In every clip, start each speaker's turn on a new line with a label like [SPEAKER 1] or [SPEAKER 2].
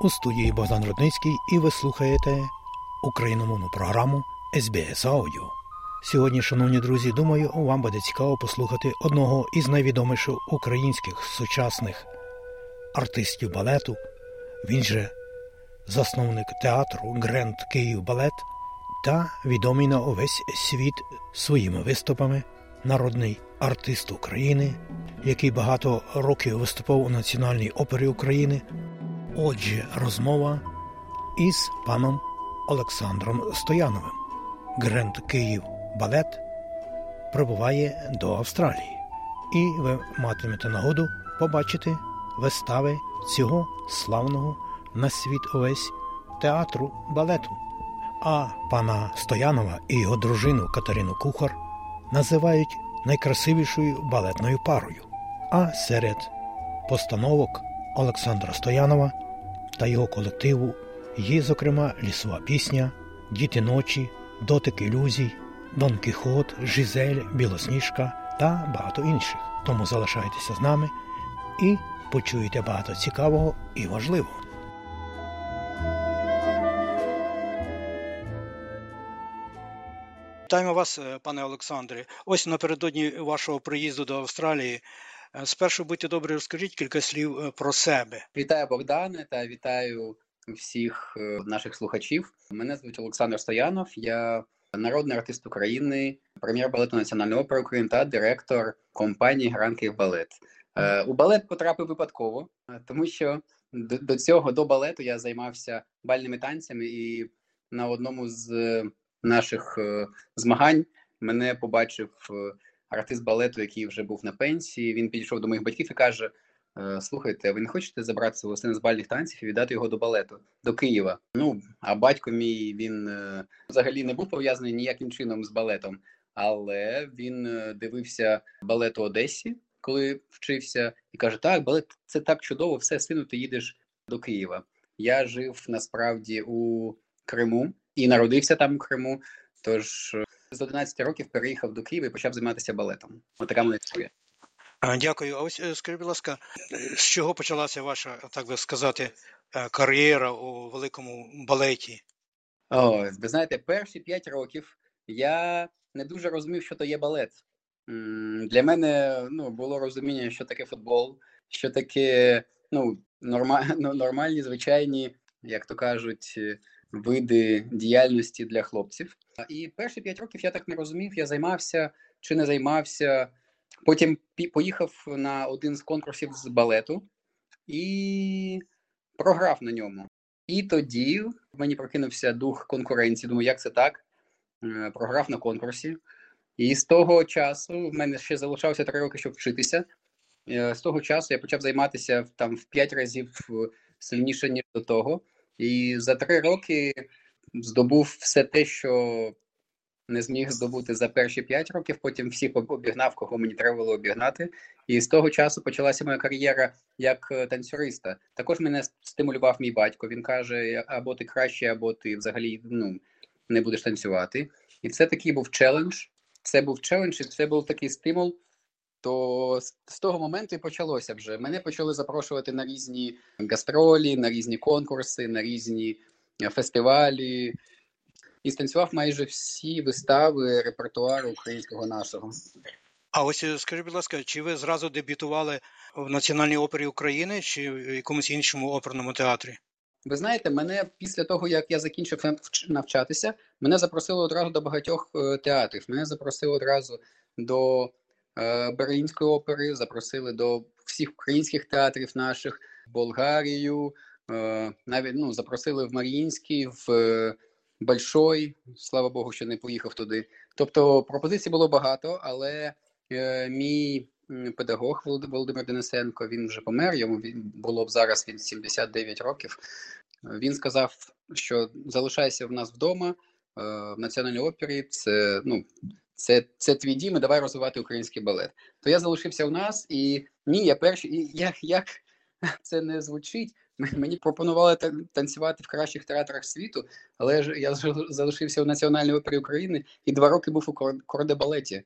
[SPEAKER 1] У студії Богдан Рудницький і ви слухаєте україномовну програму SBS Audio. Сьогодні, шановні друзі, думаю, вам буде цікаво послухати одного із найвідоміших українських сучасних артистів балету. Він же засновник театру Гренд Київ Балет та відомий на увесь світ своїми виступами, народний артист України, який багато років виступав у Національній опері України. Отже, розмова із паном Олександром Стояновим. Гренд Київ Балет прибуває до Австралії, і ви матимете нагоду побачити вистави цього славного на світ увесь театру балету. А пана Стоянова і його дружину Катерину Кухар називають найкрасивішою балетною парою. А серед постановок Олександра Стоянова та його колективу є, зокрема, лісова пісня, Діти ночі, Дотик ілюзій, Дон Кіхот, Жизель, Білосніжка та багато інших. Тому залишайтеся з нами і почуєте багато цікавого і важливого.
[SPEAKER 2] Вітаємо вас, е, пане Олександре. Ось напередодні вашого приїзду до Австралії. Е, Спершу будьте добрі, розкажіть кілька слів е, про себе.
[SPEAKER 3] Вітаю Богдане та вітаю всіх наших слухачів. Мене звуть Олександр Стоянов. Я народний артист України, прем'єр балету Національної опери України та директор компанії Гран Київ Балет. У балет потрапив випадково, тому що до цього до балету я займався бальними танцями, і на одному з наших змагань мене побачив артист балету, який вже був на пенсії. Він підійшов до моїх батьків і каже: Слухайте, ви не хочете забрати свого сина з бальних танців і віддати його до балету, до Києва? Ну а батько мій він взагалі не був пов'язаний ніяким чином з балетом, але він дивився балет у Одесі, коли вчився, і каже: Так, балет це так чудово, все сину, ти їдеш до Києва. Я жив насправді у Криму і народився там у Криму. Тож з 11 років переїхав до Києва і почав займатися балетом. Отака моя історія.
[SPEAKER 2] Дякую. А ось скажіть, будь ласка, з чого почалася ваша, так би сказати, кар'єра у великому балеті?
[SPEAKER 3] О, ви знаєте, перші п'ять років я не дуже розумів, що то є балет. Для мене ну, було розуміння, що таке футбол, що таке ну, норма... нормальні, звичайні, як то кажуть, види діяльності для хлопців. І перші п'ять років я так не розумів, я займався чи не займався. Потім поїхав на один з конкурсів з балету і програв на ньому. І тоді в мені прокинувся дух конкуренції. Думаю, як це так? Програв на конкурсі. І з того часу в мене ще залишався три роки, щоб вчитися. З того часу я почав займатися там в п'ять разів сильніше, ніж до того. І за три роки здобув все те, що не зміг здобути за перші п'ять років. Потім всіх обігнав, кого мені треба було обігнати. І з того часу почалася моя кар'єра як танцюриста. Також мене стимулював мій батько. Він каже: або ти краще, або ти взагалі ну, не будеш танцювати. І це такий був челендж. Це був челендж, і це був такий стимул. То з того моменту і почалося вже. Мене почали запрошувати на різні гастролі, на різні конкурси, на різні фестивалі. І станцював майже всі вистави репертуару українського нашого.
[SPEAKER 2] А ось скажіть, будь ласка, чи ви зразу дебютували в Національній опері України чи в якомусь іншому оперному театрі?
[SPEAKER 3] Ви знаєте, мене після того, як я закінчив навчатися, мене запросили одразу до багатьох театрів. Мене запросили одразу до Берлінської опери, запросили до всіх українських театрів наших, Болгарію, навіть ну, запросили в Маріїнський, в Большой. Слава Богу, що не поїхав туди. Тобто пропозицій було багато, але е, мій педагог Володимир Денисенко він вже помер. Йому було б зараз він 79 років. Він сказав, що залишайся в нас вдома е, в національній опері. Це ну це це твій дім, і давай розвивати український балет. То я залишився у нас, і ні, я перший, і як, як це не звучить. Мені пропонували танцювати в кращих театрах світу, але ж я залишився в Національній опері України і два роки був у кордебалеті.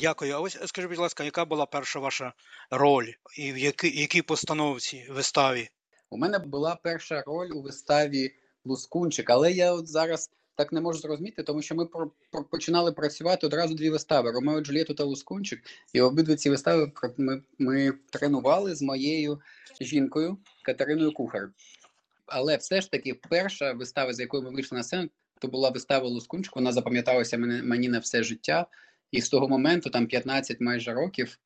[SPEAKER 2] Дякую. А ось скажіть, будь ласка, яка була перша ваша роль і в якій, якій постановці виставі?
[SPEAKER 3] У мене була перша роль у виставі Лускунчик, але я от зараз так не можу зрозуміти, тому що ми про, про починали працювати одразу дві вистави: Ромео Джульєту та Лускунчик. І обидві ці вистави ми, ми тренували з моєю жінкою Катериною Кухар. Але все ж таки, перша вистава, з якою ми вийшли на сцену, то була вистава Лускунчик. Вона запам'яталася мені, мені на все життя. І з того моменту, там 15 майже років,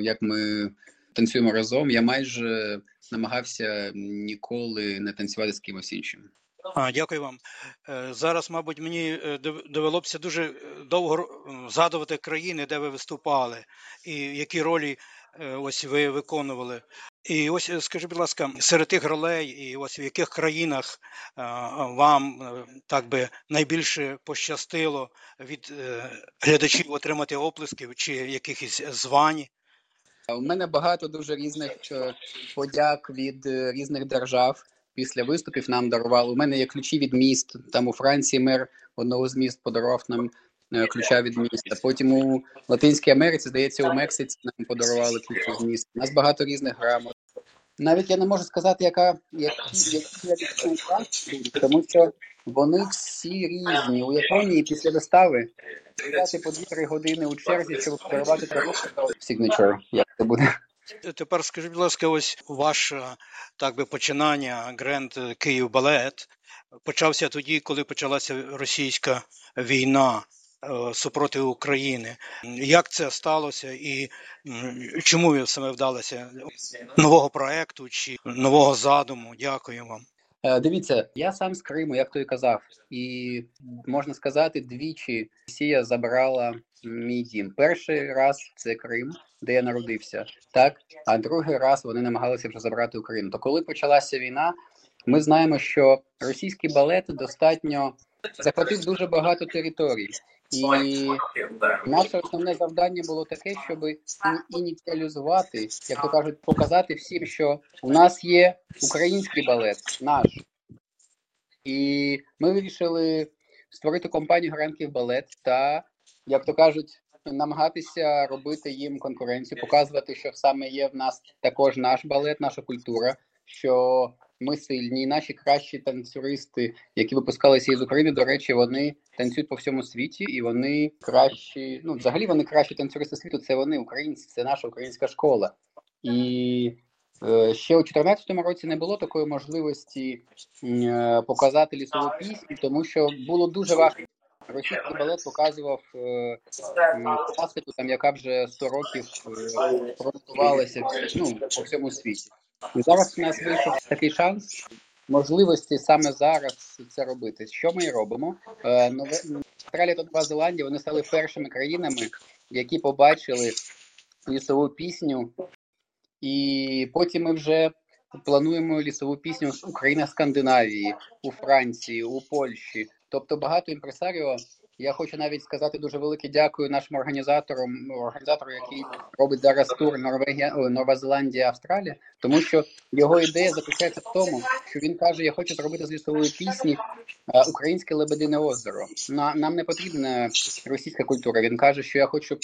[SPEAKER 3] як ми танцюємо разом, я майже намагався ніколи не танцювати з кимось іншим.
[SPEAKER 2] А, Дякую вам. Е, зараз, мабуть, мені е, довелося дуже е, довго згадувати країни, де ви виступали, і які ролі ось ви виконували. І ось скажіть, будь ласка, серед тих ролей, і ось в яких країнах вам так би найбільше пощастило від глядачів отримати оплесків чи якихось звань?
[SPEAKER 3] У мене багато дуже різних подяк від різних держав після виступів нам дарували. У мене є ключі від міст. Там у Франції мер одного з міст подарував нам е, ключа від міста. Потім у Латинській Америці, здається, у Мексиці нам подарували ключі з міста. У нас багато різних грамот. Навіть я не можу сказати, яка тому що вони всі різні. У Японії після вистави стояти по 2-3 години у черзі, щоб подарувати signature. Як це буде?
[SPEAKER 2] Тепер скажіть, будь ласка, ось ваше так би починання Гренд Київ Балет почався тоді, коли почалася російська війна е, супроти України. Як це сталося, і чому ви саме вдалося нового проекту чи нового задуму? Дякую вам.
[SPEAKER 3] Е, дивіться, я сам з Криму, як той казав, і можна сказати, двічі Росія забрала мій дім. Перший раз це Крим, де я народився, так а другий раз вони намагалися вже забрати Україну. То коли почалася війна, ми знаємо, що російський балет достатньо захватив дуже багато територій. І наше основне завдання було таке, щоб ініціалізувати, як то кажуть, показати всім, що у нас є український балет, наш. І ми вирішили створити компанію Гранків балет та, як то кажуть, намагатися робити їм конкуренцію, показувати, що саме є в нас також наш балет, наша культура. що ми сильні, наші кращі танцюристи, які випускалися із України, до речі, вони танцюють по всьому світі, і вони кращі. Ну, взагалі, вони кращі танцюристи світу. Це вони українці, це наша українська школа. І е, ще у 2014 році не було такої можливості е, показати лісову пісню, тому що було дуже важко. Російський балет показував е, класику, там яка вже 100 років продукувалася ну, по всьому світі. І зараз у нас вийшов такий шанс, можливості саме зараз це робити. Що ми робимо? Е, Нове Австралія та Нова Зеландія вони стали першими країнами, які побачили лісову пісню, і потім ми вже плануємо лісову пісню з України Скандинавії, у Франції, у Польщі. Тобто багато імпресаріо я хочу навіть сказати дуже велике дякую нашим організаторам, організатору, який робить зараз тур Норвегія, Нова Зеландія, Австралія, тому що його ідея заключається в тому, що він каже: Я хочу зробити з лісової пісні українське лебедине озеро. Нам не потрібна російська культура. Він каже, що я хочу, щоб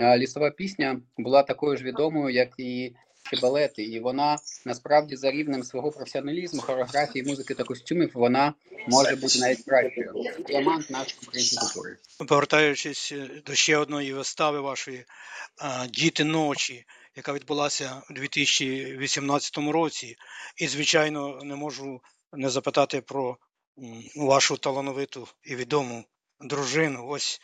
[SPEAKER 3] лісова пісня була такою ж відомою, як і чи балети, і вона насправді за рівнем свого професіоналізму, хореографії, музики та костюмів вона може бути навіть кращою. Діамант нашої української культури.
[SPEAKER 2] Повертаючись е, до ще одної вистави вашої діти ночі, яка відбулася у 2018 році, і звичайно не можу не запитати про вашу талановиту і відому дружину. Ось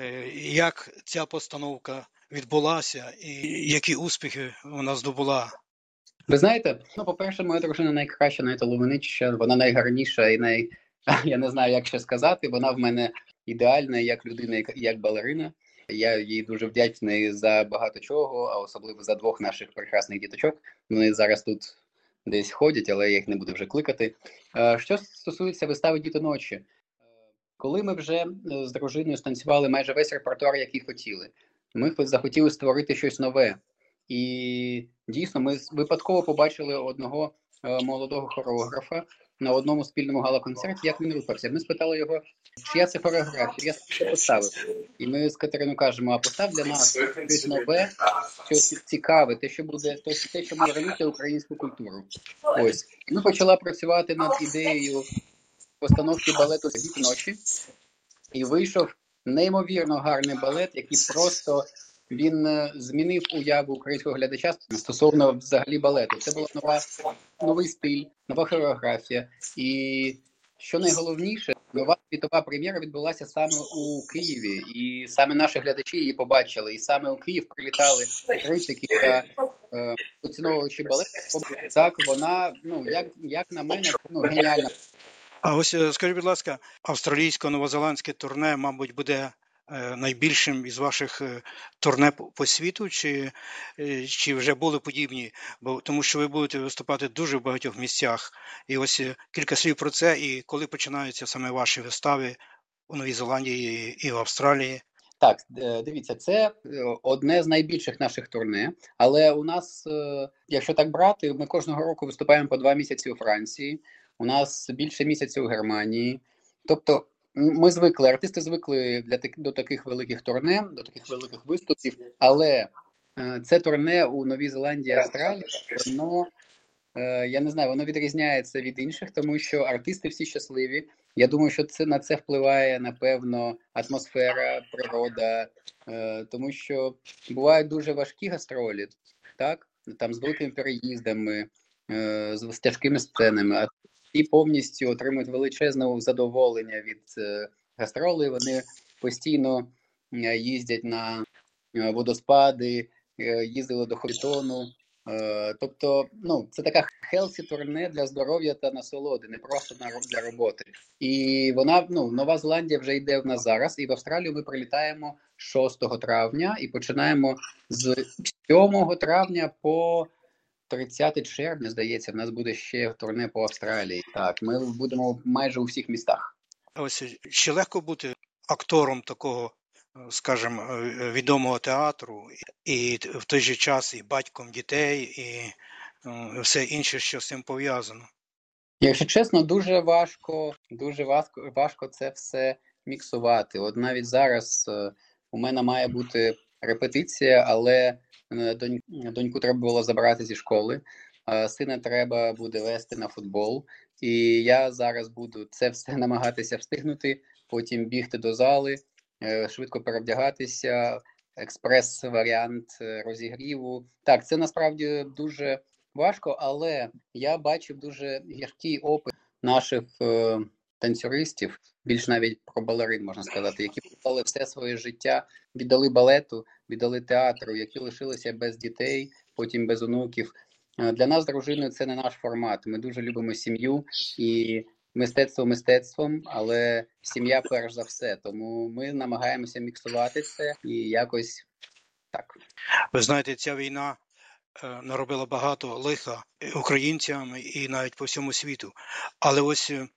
[SPEAKER 2] е, як ця постановка відбулася, і які успіхи вона здобула?
[SPEAKER 3] Ви знаєте, ну по-перше, моя дружина найкраща, найталановитіша, вона найгарніша і най я не знаю, як ще сказати. Вона в мене ідеальна як людина, як, балерина. Я їй дуже вдячний за багато чого, а особливо за двох наших прекрасних діточок. Вони зараз тут десь ходять, але я їх не буду вже кликати. Що стосується вистави діти ночі, коли ми вже е, з дружиною станцювали майже весь репертуар, який хотіли, ми захотіли створити щось нове. І дійсно, ми випадково побачили одного е, молодого хореографа, на одному спільному гала-концерті, як він рухався. Ми спитали його, чия це хореографія, я це поставив. І ми з Катериною кажемо: а постав для нас щось нове, щось цікаве, те, що буде, те, що може робити українську культуру. Ось ми почала працювати над ідеєю постановки балету «Світ ночі, і вийшов неймовірно гарний балет, який просто він е, змінив уяву українського глядача стосовно взагалі балету. Це була нова новий стиль, нова хореографія. І що найголовніше, нова світова прем'єра відбулася саме у Києві, і саме наші глядачі її побачили. І саме у Київ прилітали критики та е, поціновувачі балету. Так вона ну як як на мене ну геніальна.
[SPEAKER 2] А ось е, скажіть, будь ласка, австралійсько-новозеландське турне, мабуть, буде Е, найбільшим із ваших е, турне по світу, чи чи вже були подібні? Бо тому, що ви будете виступати дуже в багатьох місцях. І ось кілька слів про це, і коли починаються саме ваші вистави у Новій Зеландії і в Австралії.
[SPEAKER 3] Так, дивіться, це одне з найбільших наших турне. Але у нас, якщо так брати, ми кожного року виступаємо по два місяці у Франції. У нас більше місяців у Германії. Тобто ми звикли, артисти звикли для до таких великих турне, до таких великих виступів, але е, це турне у Новій Зеландії Австралії, воно е, я не знаю, воно відрізняється від інших, тому що артисти всі щасливі. Я думаю, що це на це впливає напевно атмосфера, природа, е, тому що бувають дуже важкі гастролі, так там з великими переїздами, з тяжкими сценами. І повністю отримують величезне задоволення від е, гастролей. Вони постійно е, їздять на е, водоспади, їздили до Хобітону. Тобто, ну це така хелсі турне для здоров'я та насолоди, не просто для роботи. І вона ну Нова Зеландія вже йде в нас зараз. І в Австралію ми прилітаємо 6 травня і починаємо з 7 травня по 30 червня, здається, в нас буде ще турне по Австралії. Так, ми будемо майже у всіх містах.
[SPEAKER 2] Ось чи легко бути актором такого, скажімо, е, відомого театру, і в той же час і батьком дітей, і е, все інше, що з цим пов'язано.
[SPEAKER 3] Якщо чесно, дуже важко, дуже важко, важко це все міксувати. От навіть зараз е, у мене має бути репетиція, але Е, доньку треба було забрати зі школи, сина треба буде вести на футбол. І я зараз буду це все намагатися встигнути, потім бігти до зали, е, швидко перевдягатися, експрес-варіант е, розігріву. Так, це насправді дуже важко, але я бачив дуже гіркий опит наших танцюристів, більш навіть про балерин можна сказати, які віддали все своє життя, віддали балету, віддали театру, які лишилися без дітей, потім без онуків. Е, для нас, дружиною, це не наш формат. Ми дуже любимо сім'ю і мистецтво мистецтвом, але сім'я перш за все. Тому ми намагаємося міксувати це і якось так.
[SPEAKER 2] Ви знаєте, ця війна. Е, наробила багато лиха українцям і навіть по всьому світу. Але ось е,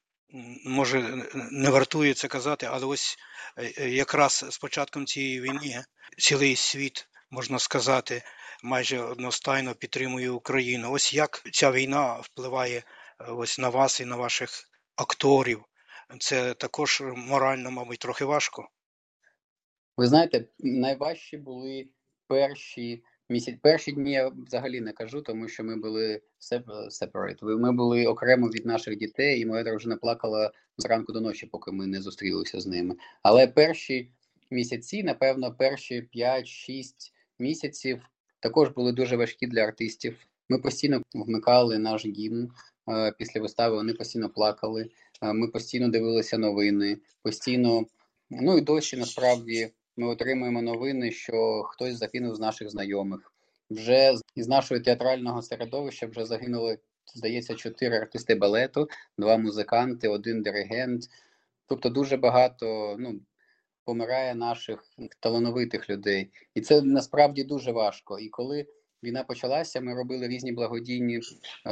[SPEAKER 2] може не вартує це казати, але ось е, е, якраз з початком цієї війни цілий світ, можна сказати, майже одностайно підтримує Україну. Ось як ця війна впливає е, ось на вас і на ваших акторів. Це також морально, мабуть, трохи важко.
[SPEAKER 3] Ви знаєте, найважчі були перші Місяць перші дні я взагалі не кажу, тому що ми були separate. Ми були окремо від наших дітей, і моя дружина плакала зранку до ночі, поки ми не зустрілися з ними. Але перші місяці, напевно, перші 5-6 місяців також були дуже важкі для артистів. Ми постійно вмикали наш гімн е, після вистави. Вони постійно плакали. Е, ми постійно дивилися новини, постійно, ну і досі насправді ми отримуємо новини, що хтось загинув з наших знайомих. Вже із нашого театрального середовища вже загинули, здається, чотири артисти балету, два музиканти, один диригент. Тобто дуже багато ну, помирає наших талановитих людей. І це насправді дуже важко. І коли війна почалася, ми робили різні благодійні е,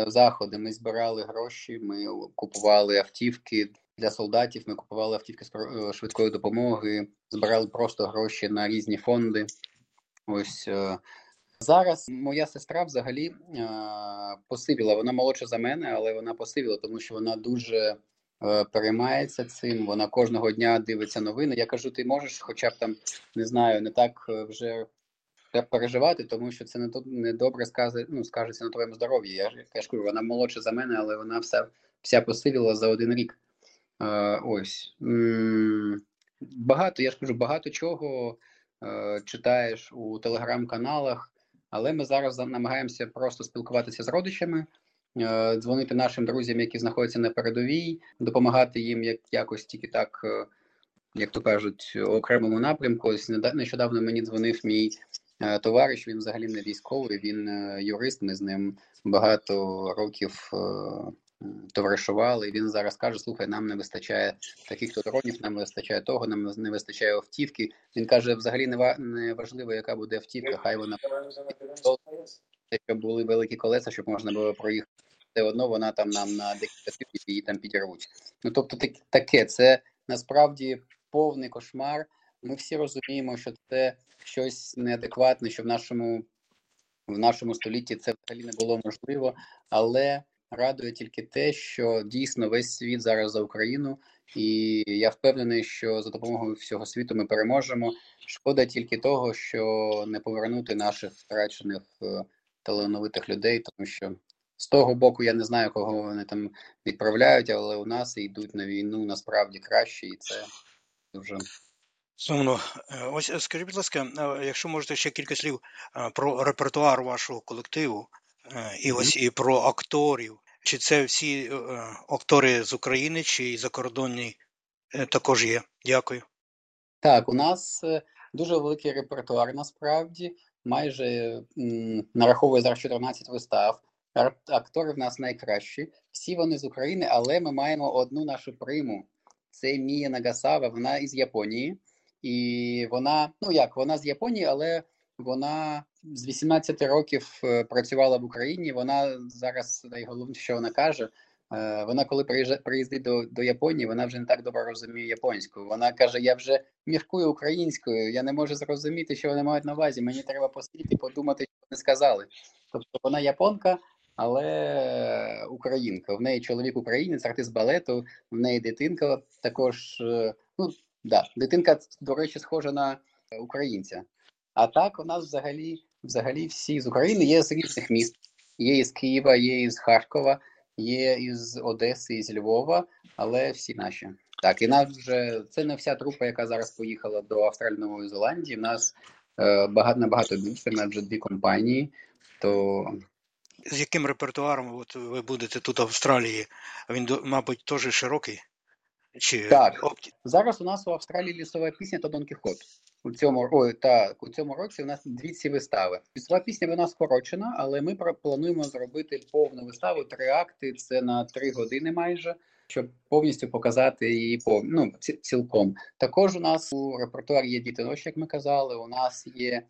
[SPEAKER 3] заходи. Ми збирали гроші, ми купували автівки для солдатів. Ми купували автівки е, швидкої допомоги, збирали просто гроші на різні фонди. Ось е, Зараз моя сестра взагалі посивіла. Вона молодша за мене, але вона посивіла, тому що вона дуже е, переймається цим. Вона кожного дня дивиться новини. Я кажу, ти можеш, хоча б там не знаю, не так е, вже переживати, тому що це не то не добре скаже, ну, скажеться на твоєму здоров'ї. Я ж я ж кажу, вона молодша за мене, але вона вся вся посивіла за один рік. Е, Ось багато, я ж кажу, багато чого е, читаєш у телеграм-каналах. Але ми зараз намагаємося просто спілкуватися з родичами, е, дзвонити нашим друзям, які знаходяться на передовій, допомагати їм як якось тільки так, е, як то кажуть, окремому напрямку. Ось нещодавно мені дзвонив мій е, товариш. Він взагалі не військовий, він юрист. Ми з ним багато років товаришували. І він зараз каже: Слухай, нам не вистачає таких то дронів, нам не вистачає того, нам не вистачає автівки. Він каже: взагалі не важливо, яка буде автівка, хай вона щоб були великі колеса, щоб можна було проїхати. Все одно вона там нам на декілька тижнів її там підірвуть. Ну тобто, таке це насправді повний кошмар. Ми всі розуміємо, що це щось неадекватне, що в нашому в нашому столітті це взагалі не було можливо, але радує тільки те, що дійсно весь світ зараз за Україну, і я впевнений, що за допомогою всього світу ми переможемо. Шкода тільки того, що не повернути наших втрачених е, талановитих людей, тому що з того боку я не знаю, кого вони там відправляють, але у нас йдуть на війну насправді краще, і це дуже.
[SPEAKER 2] Сумно. Е, ось е, скажіть, будь ласка, якщо можете ще кілька слів про репертуар вашого колективу, і ось і про акторів. Чи це всі е, актори з України, чи закордонні е, також є? Дякую.
[SPEAKER 3] Так, у нас дуже великий репертуар насправді, майже нараховує зараз 14 вистав. Актори в нас найкращі. Всі вони з України, але ми маємо одну нашу приму. Це Мія Нагасава, вона із Японії. І вона, ну як, вона з Японії, але вона з 18 років е, працювала в Україні. Вона зараз найголовніше, що вона каже. Е, вона, коли приїздить до до Японії, вона вже не так добре розуміє японську. Вона каже: Я вже міркую українською, я не можу зрозуміти, що вони мають на увазі. Мені треба посидіти, подумати, що вони сказали. Тобто вона японка, але українка. В неї чоловік українець, артист балету, в неї дитинка також. Е, ну да, дитинка, до речі, схожа на українця. А так у нас взагалі взагалі всі з України є з різних міст. Є із Києва, є із Харкова, є із Одеси, із Львова, але всі наші. Так, і нас вже це не вся трупа, яка зараз поїхала до Австралії Нової Зеландії. Нас е, багато набагато більше, на вже дві компанії. То
[SPEAKER 2] з яким репертуаром от ви будете тут в Австралії? Він мабуть теж широкий?
[SPEAKER 3] Чи Так, зараз у нас у Австралії лісова пісня та Дон Кіхот. У цьому ой, так, у цьому році у нас дві ці вистави. Лісова пісня вона скорочена, але ми плануємо зробити повну виставу, три акти. Це на три години майже, щоб повністю показати її по ну, цілком. Також у нас у репертуарі є дітинощі, як ми казали. У нас є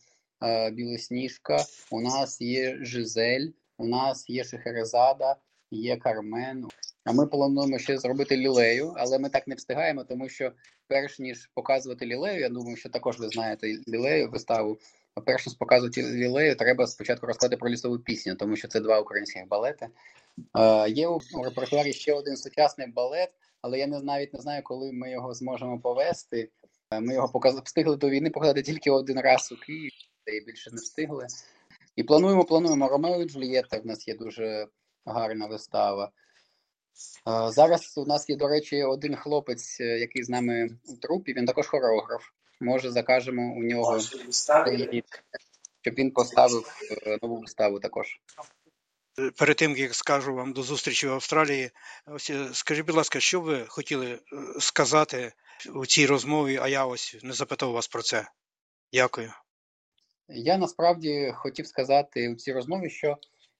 [SPEAKER 3] е, Білосніжка, у нас є Жизель, у нас є Шехерезада, є Кармен. А ми плануємо ще зробити лілею, але ми так не встигаємо, тому що перш ніж показувати лілею, я думаю, що також ви знаєте лілею виставу. Перш ніж показувати лілею, треба спочатку розказати про лісову пісню, тому що це два українських балети. Е, Є у репертуарі ще один сучасний балет, але я не навіть не знаю, коли ми його зможемо повести. Ми його показ... встигли до війни показати тільки один раз у Києві, і більше не встигли. І плануємо, плануємо Ромео і Джульєта. В нас є дуже гарна вистава. Зараз у нас є, до речі, один хлопець, е, який з нами у трупі, він також хореограф. Може, закажемо у нього, щоб він поставив е, нову виставу також.
[SPEAKER 2] Перед тим, як скажу вам до зустрічі в Австралії, ось е, скажіть, будь ласка, що ви хотіли сказати у цій розмові, а я ось не запитав вас про це. Дякую.
[SPEAKER 3] Я насправді хотів сказати у цій розмові, що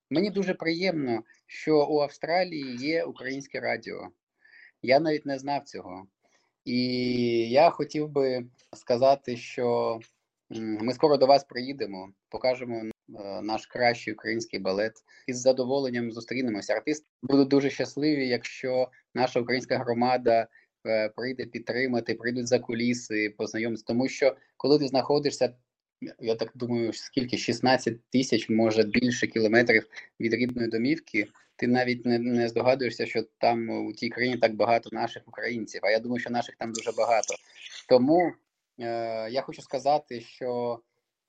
[SPEAKER 3] Мені дуже приємно, що у Австралії є українське радіо. Я навіть не знав цього. І я хотів би сказати, що ми скоро до вас приїдемо, покажемо е, наш кращий український балет і з задоволенням зустрінемося. Артисти будуть дуже щасливі, якщо наша українська громада е, прийде підтримати, прийдуть за куліси, познайомитися. Тому що коли ти знаходишся я так думаю, скільки 16 тисяч, може більше кілометрів від рідної домівки. Ти навіть не, не здогадуєшся, що там у тій країні так багато наших українців. А я думаю, що наших там дуже багато. Тому е, я хочу сказати, що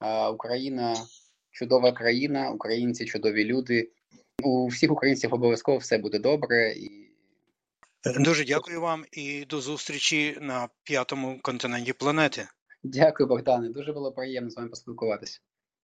[SPEAKER 3] е, Україна чудова країна, українці чудові люди. У всіх українців обов'язково все буде добре і.
[SPEAKER 2] Дуже дякую вам і до зустрічі на п'ятому континенті планети.
[SPEAKER 3] Дякую, Богдане. Дуже було приємно з вами поспілкуватися.